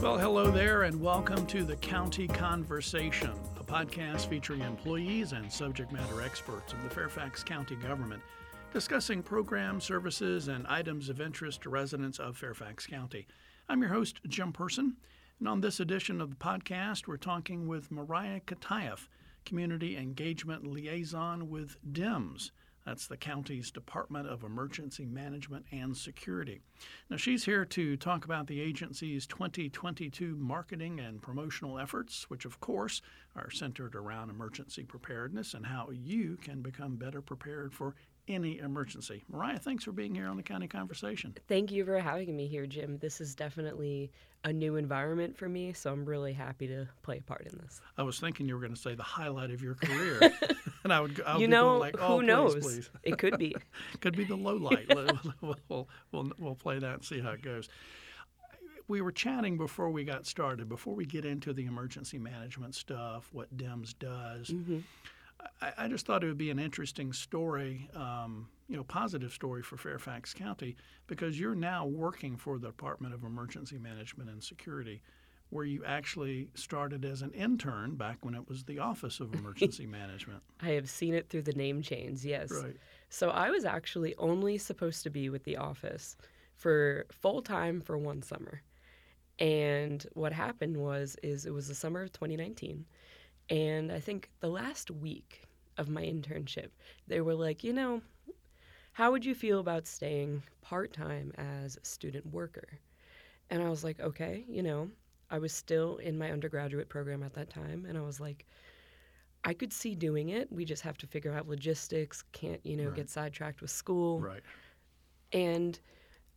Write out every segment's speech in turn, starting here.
Well, hello there, and welcome to the County Conversation, a podcast featuring employees and subject matter experts of the Fairfax County government discussing programs, services, and items of interest to residents of Fairfax County. I'm your host, Jim Person, and on this edition of the podcast, we're talking with Mariah Katayev, Community Engagement Liaison with DEMS. That's the county's Department of Emergency Management and Security. Now, she's here to talk about the agency's 2022 marketing and promotional efforts, which, of course, are centered around emergency preparedness and how you can become better prepared for any emergency. Mariah, thanks for being here on the County Conversation. Thank you for having me here, Jim. This is definitely a new environment for me, so I'm really happy to play a part in this. I was thinking you were going to say the highlight of your career, and I would. I would you know, like, oh, who please, knows? Please. It could be. could be the low light. we'll, we'll, we'll, we'll play that and see how it goes. We were chatting before we got started, before we get into the emergency management stuff, what DEMS does. Mm-hmm. I, I, just thought it would be an interesting story, um, you know, positive story for Fairfax County because you're now working for the Department of Emergency Management and Security, where you actually started as an intern back when it was the Office of Emergency Management. I have seen it through the name change, yes. Right. So I was actually only supposed to be with the office for full time for one summer. And what happened was is it was the summer of 2019 and I think the last week of my internship, they were like, you know, how would you feel about staying part time as a student worker? And I was like, okay, you know, I was still in my undergraduate program at that time. And I was like, I could see doing it. We just have to figure out logistics, can't, you know, Right. get sidetracked with school. Right. And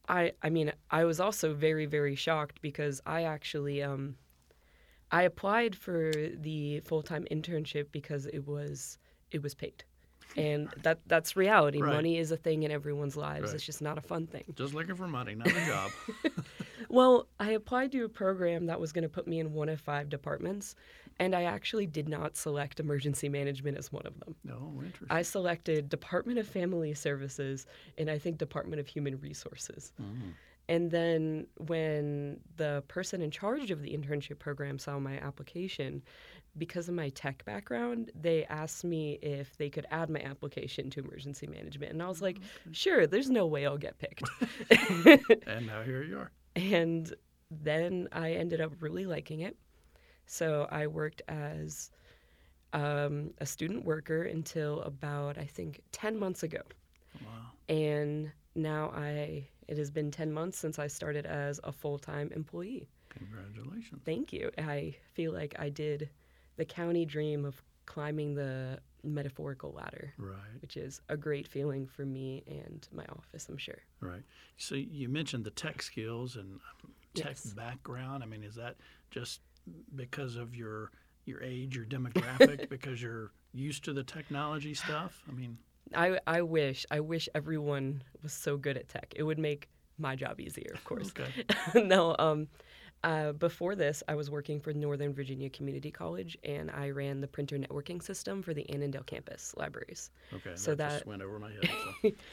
I I mean, I was also very very shocked because I actually um I applied for the full-time internship because it was it was paid. And that that's reality. Right. Money is a thing in everyone's lives. Right. It's just not a fun thing. Just looking for money, not a job. Well, I applied to a program that was going to put me in one of five departments, and I actually did not select emergency management as one of them. no, interesting. I selected Department of Family Services and I think Department of Human Resources. Mhm. And then when the person in charge of the internship program saw my application, because of my tech background, they asked me if they could add my application to emergency management. And I was like, sure, there's no way I'll get picked. And now here you are. and then I ended up really liking it. So I worked as um, a student worker until about, I think, 10 months ago. Wow. And now I, it has been 10 months since I started as a full time employee. Congratulations. Thank you. I feel like I did the county dream of climbing the metaphorical ladder, Right. which is a great feeling for me and my office, I'm sure. Right. So you mentioned the tech skills and um, tech Yes. background. I mean, is that just because of your your age, your demographic, because you're used to the technology stuff? I mean, I, I wish, I wish everyone was so good at tech. It would make my job easier, of course. okay. no, um, uh, before this, I was working for Northern Virginia Community College, and I ran the printer networking system for the Annandale campus libraries. Okay. So that, just that- went over my head.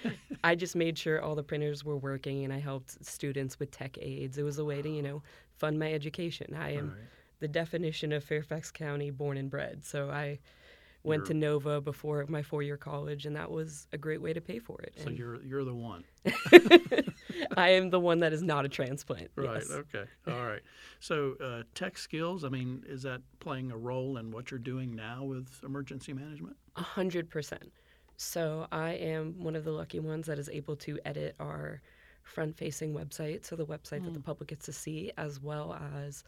So. I just made sure all the printers were working, and I helped students with tech aids. It was a way to, you know, fund my education. I am Right. the definition of Fairfax County born and bred. So I went to Nova before my four-year college, and that was a great way to pay for it. So And you're you're the one. I am the one that is not a transplant. Right. yes. Okay. All right. So uh, tech skills. I mean, is that playing a role in what you're doing now with emergency management? A hundred percent. So I am one of the lucky ones that is able to edit our front-facing website, so the website that the public gets to see, as well as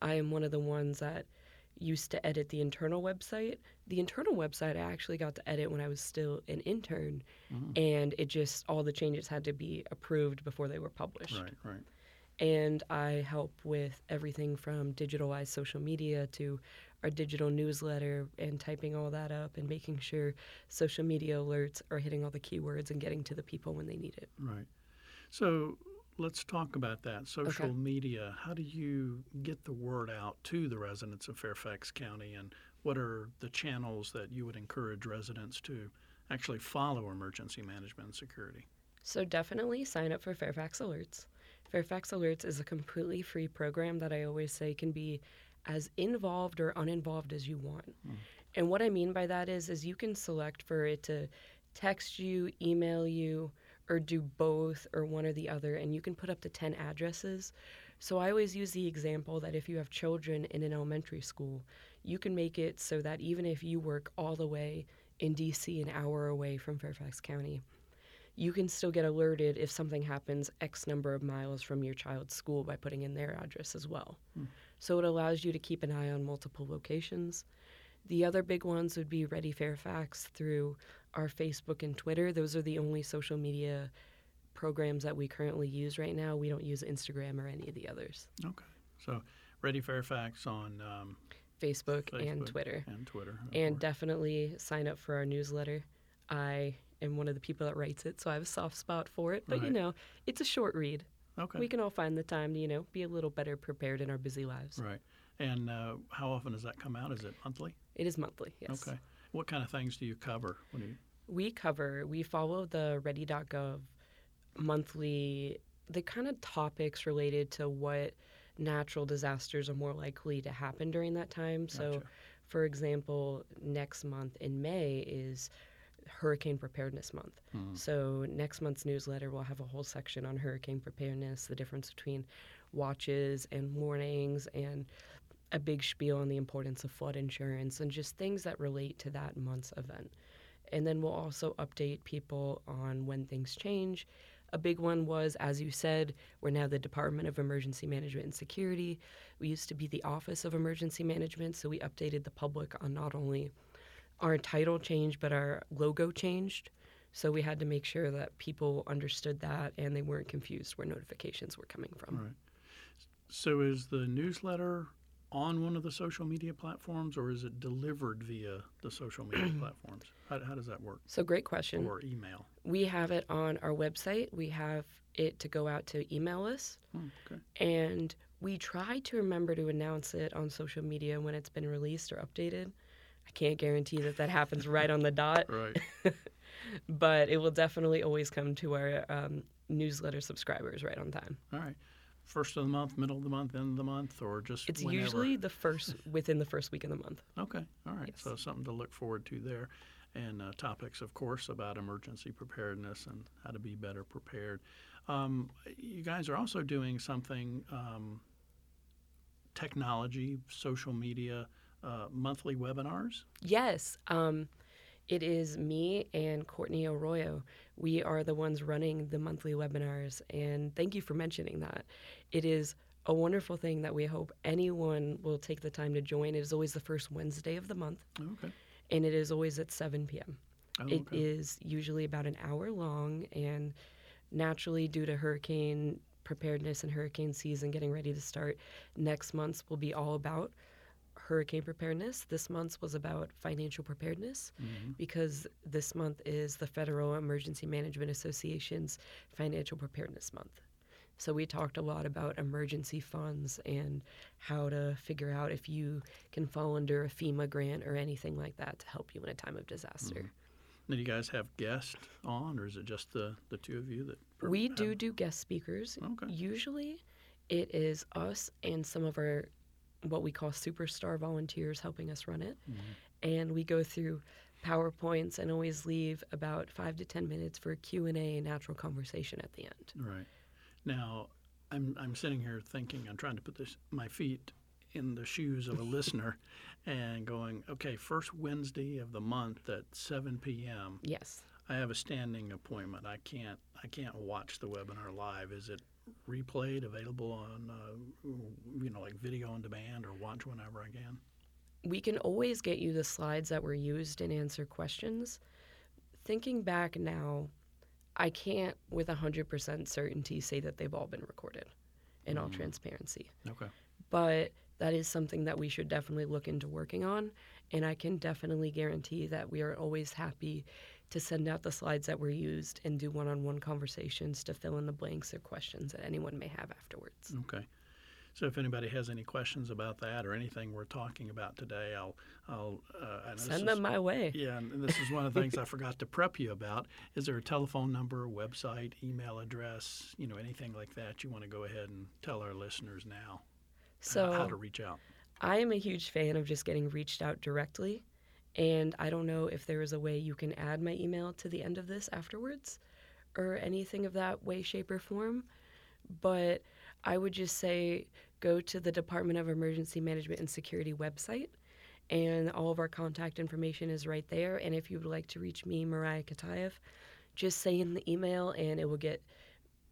I am one of the ones that used to edit the internal website. The internal website I actually got to edit when I was still an intern, mm-hmm. and it just all the changes had to be approved before they were published. Right. Right. and I help with everything from digitalized social media to our digital newsletter and typing all that up and making sure social media alerts are hitting all the keywords and getting to the people when they need it. Right. So let's talk about that. Social Okay. media. How do you get the word out to the residents of Fairfax County, and what are the channels that you would encourage residents to actually follow emergency management and security? So definitely sign up for Fairfax Alerts. Fairfax Alerts is a completely free program that I always say can be as involved or uninvolved as you want. Mm. And what I mean by that is is you can select for it to text you, email you, or do both or one or the other and you can put up to 10 addresses. So I always use the example that if you have children in an elementary school, you can make it so that even if you work all the way in DC an hour away from Fairfax County, you can still get alerted if something happens X number of miles from your child's school by putting in their address as well. Hmm. So it allows you to keep an eye on multiple locations. The other big ones would be Ready Fairfax through our Facebook and Twitter. Those are the only social media programs that we currently use right now. We don't use Instagram or any of the others. Okay. So Ready Fairfax on um, Facebook, Facebook, and Twitter. And Twitter. And course. definitely sign up for our newsletter. I am one of the people that writes it, so I have a soft spot for it. But right. you know, it's a short read. Okay. We can all find the time to, you know, be a little better prepared in our busy lives. Right. And uh, how often does that come out? Is it monthly? It is monthly, yes. Okay. What kind of things do you cover? You... We cover, we follow the ready.gov monthly, the kind of topics related to what natural disasters are more likely to happen during that time. Gotcha. So, for example, next month in May is Hurricane Preparedness Month. Mm. So, next month's newsletter will have a whole section on hurricane preparedness, the difference between watches and warnings, and a big spiel on the importance of flood insurance and just things that relate to that month's event. And then we'll also update people on when things change. A big one was, as you said, we're now the Department of Emergency Management and Security. We used to be the Office of Emergency Management, so we updated the public on not only our title change, but our logo changed. So we had to make sure that people understood that and they weren't confused where notifications were coming from. Right. So is the newsletter on one of the social media platforms or is it delivered via the social media platforms? How, how, does that work? So, great question. Or email? We have it on our website. We have it to go out to email lists. Hmm, okay. And we try to remember to announce it on social media when it's been released or updated. I can't guarantee that that happens right on the dot. Right. but it will definitely always come to our um, newsletter subscribers right on time. All right. First of the month, middle of the month, end of the month, or just It's whenever? usually the first within the first week of the month. Okay. All right. Yes. So something to look forward to there. And uh, topics, of course, about emergency preparedness and how to be better prepared. Um, you guys are also doing something um, technology, social media, uh, monthly webinars? Yes. Um, it is me and Courtney Arroyo. We are the ones running the monthly webinars. And thank you for mentioning that. It is a wonderful thing that we hope anyone will take the time to join. It is always the first Wednesday of the month. Okay. And it is always at 7 p.m. Oh, It is usually about an hour long. And naturally, due to hurricane preparedness and hurricane season getting ready to start, next month's will be all about hurricane preparedness. This month was about financial preparedness mm-hmm. because this month is the Federal Emergency Management Association's Financial Preparedness Month. So we talked a lot about emergency funds and how to figure out if you can fall under a FEMA grant or anything like that to help you in a time of disaster. Mm-hmm. Do you guys have guests on, or is it just the, the two of you that? We have... do do guest speakers. Okay. Usually, it is us and some of our what we call superstar volunteers helping us run it. Mm-hmm. And we go through PowerPoints and always leave about five to 10 minutes for a Q&A and natural conversation at the end. Right. Now, I'm, I'm sitting here thinking, I'm trying to put this, my feet in the shoes of a listener and going, okay, first Wednesday of the month at 7 p.m. Yes. I have a standing appointment. I can't I can't watch the webinar live. Is it replayed, available on, uh, you know, like video on demand or watch whenever I can? We can always get you the slides that were used and answer questions. Thinking back now, I can't with 100% certainty say that they've all been recorded in mm all transparency. Okay. But that is something that we should definitely look into working on. And I can definitely guarantee that we are always happy to send out the slides that were used and do one on one conversations to fill in the blanks or questions that anyone may have afterwards. Okay. So if anybody has any questions about that or anything we're talking about today, I'll I'll uh, send them is, my way. Yeah, and this is one of the things I forgot to prep you about. Is there a telephone number, website, email address, you know, anything like that you want to go ahead and tell our listeners now? So how to reach out. I am a huge fan of just getting reached out directly. And I don't know if there is a way you can add my email to the end of this afterwards or anything of that way, shape, or form. But I would just say go to the Department of Emergency Management and Security website, and all of our contact information is right there. And if you would like to reach me, Mariah Katayev, just say in the email, and it will get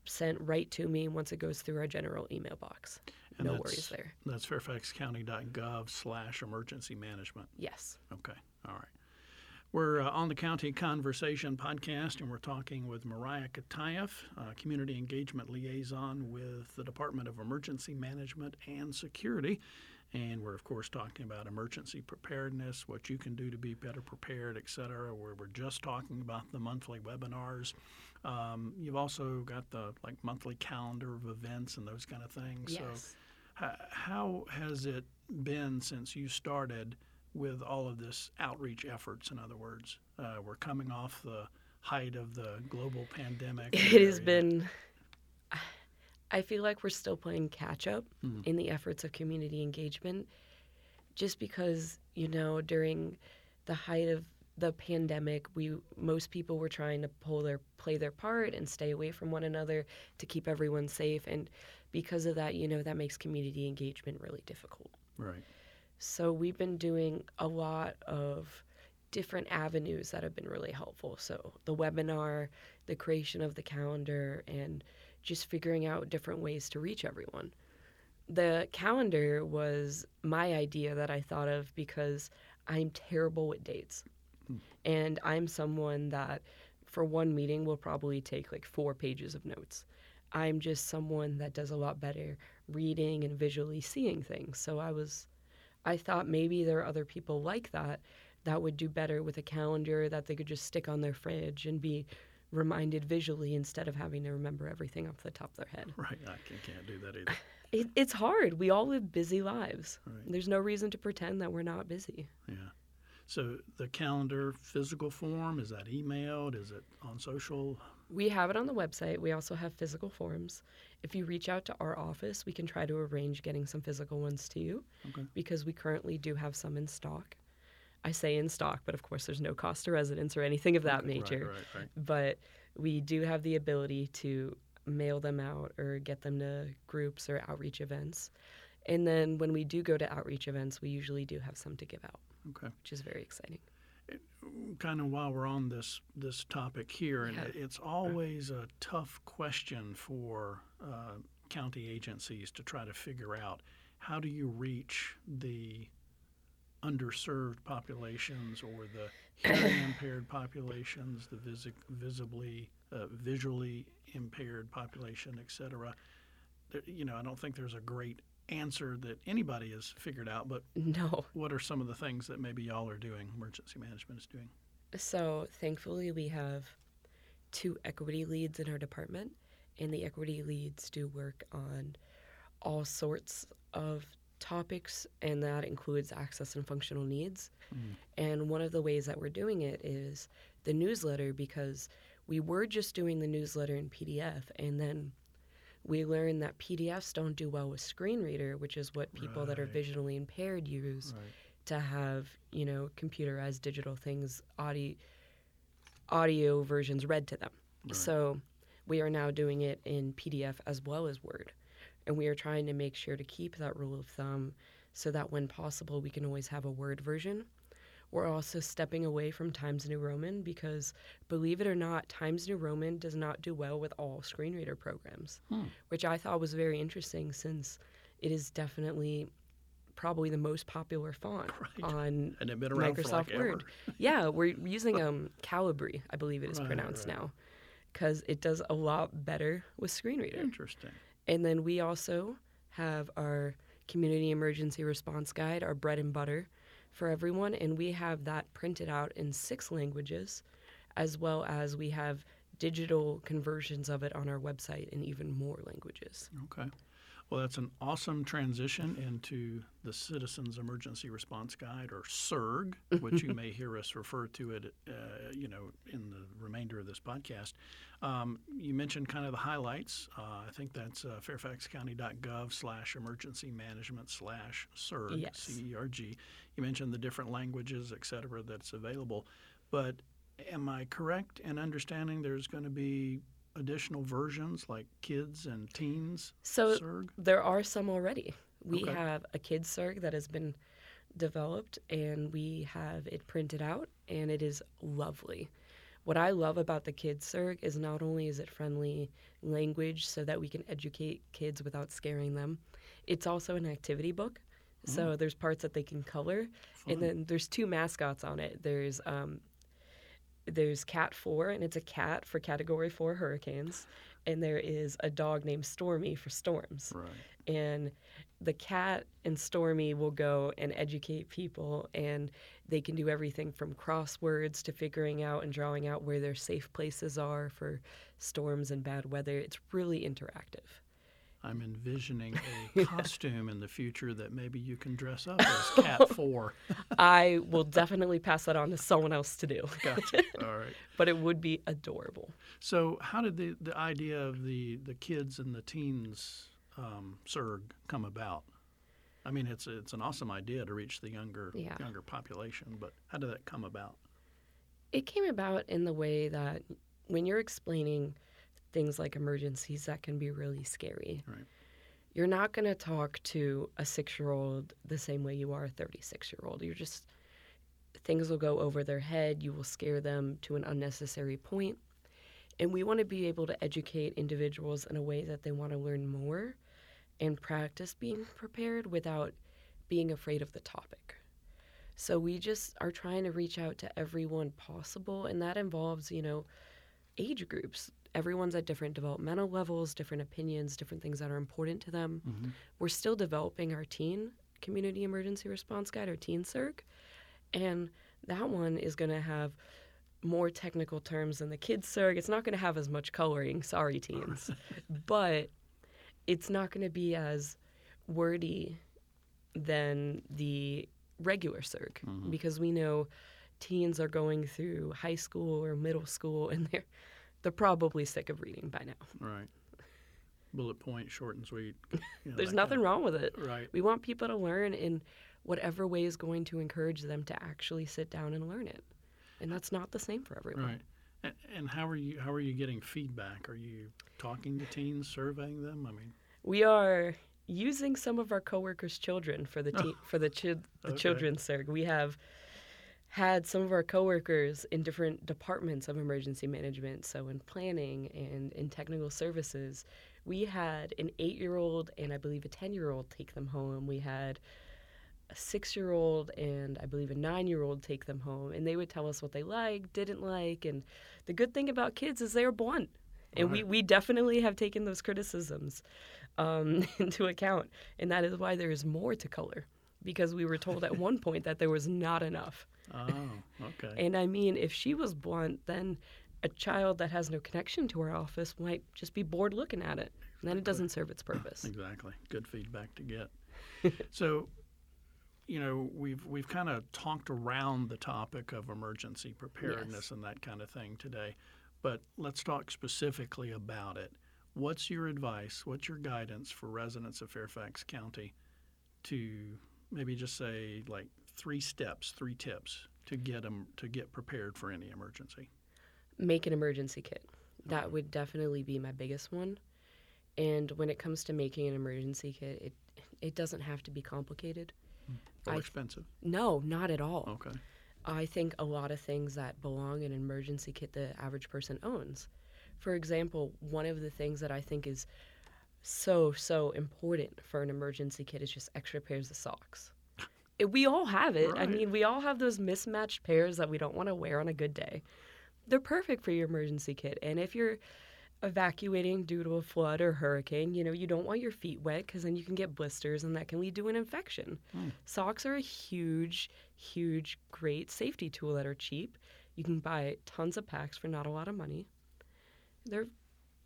sent right to me once it goes through our general email box. And no worries there. That's fairfaxcounty.gov slash emergency management. Yes. Okay. All right. We're uh, on the County Conversation podcast, and we're talking with Mariah Katayev, uh, Community Engagement Liaison with the Department of Emergency Management and Security. And we're, of course, talking about emergency preparedness, what you can do to be better prepared, et cetera. Where we're just talking about the monthly webinars. Um, you've also got the like monthly calendar of events and those kind of things. Yes. So, how has it been since you started? With all of this outreach efforts. In other words, uh, we're coming off the height of the global pandemic. It has been. I feel like we're still playing catch up mm-hmm. in the efforts of community engagement, just because you know during the height of the pandemic, we most people were trying to pull their play their part and stay away from one another to keep everyone safe, and because of that, you know that makes community engagement really difficult. Right. So we've been doing a lot of different avenues that have been really helpful. So the webinar, the creation of the calendar, and just figuring out different ways to reach everyone. The calendar was my idea that I thought of because I'm terrible with dates. Hmm. And I'm someone that for one meeting will probably take like four pages of notes. I'm just someone that does a lot better reading and visually seeing things. So I was I thought maybe there are other people like that that would do better with a calendar that they could just stick on their fridge and be reminded visually instead of having to remember everything off the top of their head. Right, I can't do that either. It, it's hard. We all live busy lives. Right. There's no reason to pretend that we're not busy. Yeah. So the calendar, physical form, is that emailed? Is it on social? We have it on the website. We also have physical forms. If you reach out to our office, we can try to arrange getting some physical ones to you okay. because we currently do have some in stock. I say in stock, but of course, there's no cost to residents or anything of that nature. Right, right, right. But we do have the ability to mail them out or get them to groups or outreach events. And then when we do go to outreach events, we usually do have some to give out. Okay. Which is very exciting kind of while we're on this this topic here, and yeah. it's always a tough question for uh, county agencies to try to figure out how do you reach the underserved populations or the hearing impaired populations, the vis- visibly uh, visually impaired population, et cetera. You know, I don't think there's a great answer that anybody has figured out, but no. What are some of the things that maybe y'all are doing, emergency management is doing? So, thankfully, we have two equity leads in our department, and the equity leads do work on all sorts of topics, and that includes access and functional needs. Mm. And one of the ways that we're doing it is the newsletter because we were just doing the newsletter in PDF, and then we learned that PDFs don't do well with screen reader, which is what people right. that are visually impaired use right. to have, you know, computerized digital things, audio, audio versions read to them. Right. So we are now doing it in PDF as well as Word. And we are trying to make sure to keep that rule of thumb so that when possible, we can always have a Word version we're also stepping away from Times New Roman because, believe it or not, Times New Roman does not do well with all screen reader programs, hmm. which I thought was very interesting since it is definitely probably the most popular font right. on Microsoft like Word. yeah, we're using um, Calibri, I believe it is right, pronounced right. now, because it does a lot better with screen reader. Interesting. And then we also have our community emergency response guide, our bread and butter for everyone, and we have that printed out in six languages, as well as we have digital conversions of it on our website in even more languages. Okay. Well, that's an awesome transition into the Citizens Emergency Response Guide, or CERG, which you may hear us refer to it, uh, you know, in the remainder of this podcast. Um, you mentioned kind of the highlights. Uh, I think that's uh, fairfaxcounty.gov slash emergency management slash CERG, Yes. C-E-R-G. You mentioned the different languages, et cetera, that's available. But am I correct in understanding there's going to be additional versions like kids and teens So there are some already. We Okay. have a kids CERG that has been developed and we have it printed out and it is lovely. What I love about the kids CERG is not only is it friendly language so that we can educate kids without scaring them, it's also an activity book. So there's parts that they can color, Fun. and then there's two mascots on it. There's um, there's Cat Four, and it's a cat for Category Four hurricanes, and there is a dog named Stormy for storms Right. and the cat and Stormy will go and educate people, and they can do everything from crosswords to figuring out and drawing out where their safe places are for storms and bad weather. It's really interactive. I'm envisioning a costume in the future that maybe you can dress up as Cat 4. I will definitely pass that on to someone else to do, Gotcha. All right. but it would be adorable. So, how did the, the idea of the, the kids and the teens um, come about? I mean, it's it's an awesome idea to reach the younger Yeah. younger population, but how did that come about? It came about in the way that when you're explaining things like emergencies, that can be really scary. Right. You're not going to talk to a six year old the same way you are a 36 year old. You're just, things will go over their head. You will scare them to an unnecessary point. And we want to be able to educate individuals in a way that they want to learn more and practice being prepared without being afraid of the topic. So we just are trying to reach out to everyone possible, and that involves, you know, age groups. Everyone's at different developmental levels, different opinions, different things that are important to them. Mm-hmm. We're still developing our teen community emergency response guide, our teen CERG, and that one is going to have more technical terms than the kids CERG. It's not going to have as much coloring, sorry teens, but it's not going to be as wordy than the regular CERG Mhm. because we know teens are going through high school or middle school and they're they're probably sick of reading by now. Right. Bullet point, short and sweet. you know, There's nothing kind wrong with it. Right. We want people to learn in whatever way is going to encourage them to actually sit down and learn it. And that's not the same for everyone. Right. And, and how are you? How are you getting feedback? Are you talking to teens, surveying them? I mean, We are using some of our coworkers' children for the te- for the chi- the Okay. children's CERG. We have had some of our coworkers in different departments of emergency management, so in planning and in technical services. We had an eight-year-old and I believe a ten-year-old take them home. We had a six-year-old and I believe a nine-year-old take them home, and they would tell us what they liked, didn't like, and the good thing about kids is they are blunt, and we we definitely have taken those criticisms um, into account, and that is why there is more to color, because we were told at one point that there was not enough. Oh, okay. And I mean, if she was blunt, then a child that has no connection to our office might just be bored looking at it, and then it doesn't serve its purpose. Exactly. Good feedback to get. so, you know, we've we've kind of talked around the topic of emergency preparedness and that kind of thing today, but let's talk specifically about it. What's your advice? What's your guidance for residents of Fairfax County to maybe just say like three steps, three tips to get them to get prepared for any emergency? Make an emergency kit. That would definitely be my biggest one. And when it comes to making an emergency kit, it it doesn't have to be complicated. Hmm. Or I- expensive? No, not at all. Okay. I think a lot of things that belong in an emergency kit the average person owns. For example, one of the things that I think is so, so important for an emergency kit is just extra pairs of socks. We all have it. I mean, we all have those mismatched pairs that we don't want to wear on a good day. They're perfect for your emergency kit. And if you're evacuating due to a flood or hurricane, you know, you don't want your feet wet because then you can get blisters and that can lead to an infection. Hmm. Socks are a huge, huge, great safety tool that are cheap. You can buy tons of packs for not a lot of money. They're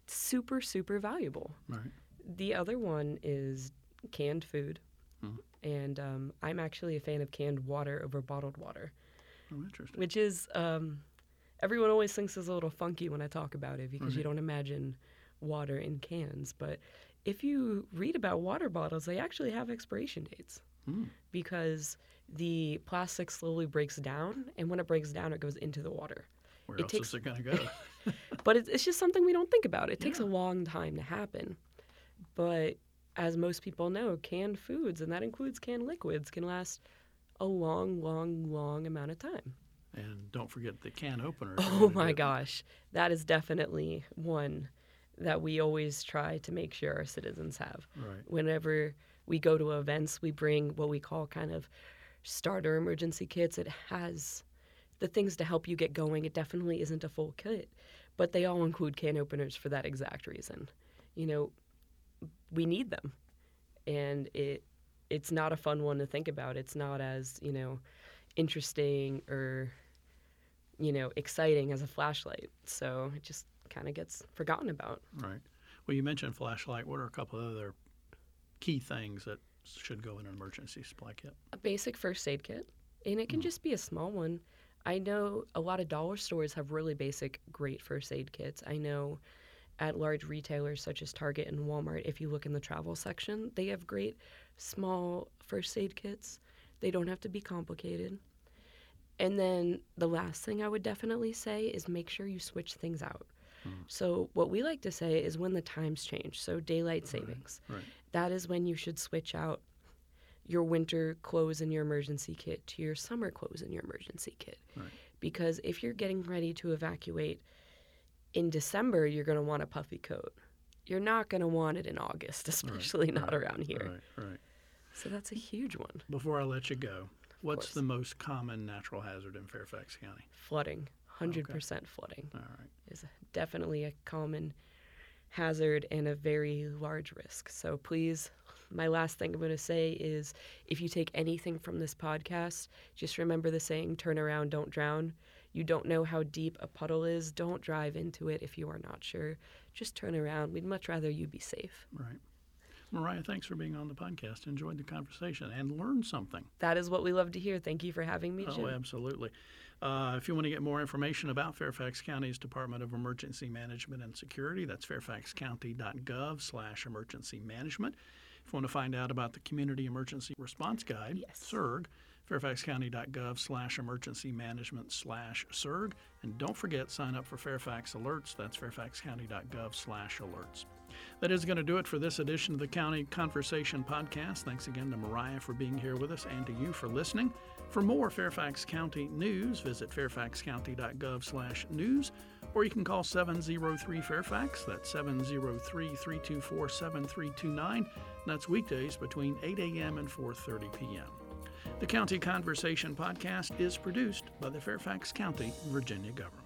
super, super valuable. Right. The other one is canned food. Mhm. And um, I'm actually a fan of canned water over bottled water, Oh, interesting. which is, um, everyone always thinks is a little funky when I talk about it because you don't imagine water in cans. But if you read about water bottles, they actually have expiration dates Mm. because the plastic slowly breaks down. And when it breaks down, it goes into the water. Where It else takes- is it going to go? But it's, it's just something we don't think about. It takes a long time to happen. But as most people know, canned foods, and that includes canned liquids, can last a long, long, long amount of time. and don't forget the can opener. Oh my gosh. That is definitely one that we always try to make sure our citizens have. Right. Whenever we go to events, we bring what we call kind of starter emergency kits. It has the things to help you get going. It definitely isn't a full kit, but they all include can openers for that exact reason. You know, we need them. And it it's not a fun one to think about. It's not as, you know, interesting or you know, exciting as a flashlight. So it just kind of gets forgotten about. Right. Well, you mentioned flashlight. What are a couple of other key things that should go in an emergency supply kit? a basic first aid kit, and it can mm. just be a small one. I know a lot of dollar stores have really basic, great first aid kits. I know at large retailers such as Target and Walmart, if you look in the travel section, they have great small first aid kits. They don't have to be complicated. And then the last thing I would definitely say is make sure you switch things out. Hmm. So, what we like to say is when the times change, so daylight savings, Right. that is when you should switch out your winter clothes in your emergency kit to your summer clothes in your emergency kit. Right. Because if you're getting ready to evacuate in December, you're going to want a puffy coat. You're not going to want it in August, especially not right, around here. Right. Right. So that's a huge one. Before I let you go, what's the most common natural hazard in Fairfax County? Flooding, 100% flooding All right. is definitely a common hazard and a very large risk. So please, my last thing I'm going to say is if you take anything from this podcast, just remember the saying turn around, don't drown. You don't know how deep a puddle is. Don't drive into it if you are not sure. Just turn around. We'd much rather you be safe. Right. Mariah, thanks for being on the podcast. Enjoyed the conversation and learned something. That is what we love to hear. Thank you for having me, Jim. Oh, absolutely. Uh, if you want to get more information about Fairfax County's Department of Emergency Management and Security, that's fairfaxcounty.gov slash emergency management. If you want to find out about the Community Emergency Response Guide, Yes. CERG, fairfaxcounty.gov slash emergency management slash CERG. And don't forget, sign up for Fairfax Alerts. That's fairfaxcounty.gov slash alerts. That is going to do it for this edition of the County Conversation Podcast. Thanks again to Mariah for being here with us and to you for listening. For more Fairfax County news, visit fairfaxcounty.gov slash news, or you can call 703 Fairfax. That's 703 324 7329. That's weekdays between 8 a.m. and 4.30 p.m. The County Conversation Podcast is produced by the Fairfax County, Virginia government.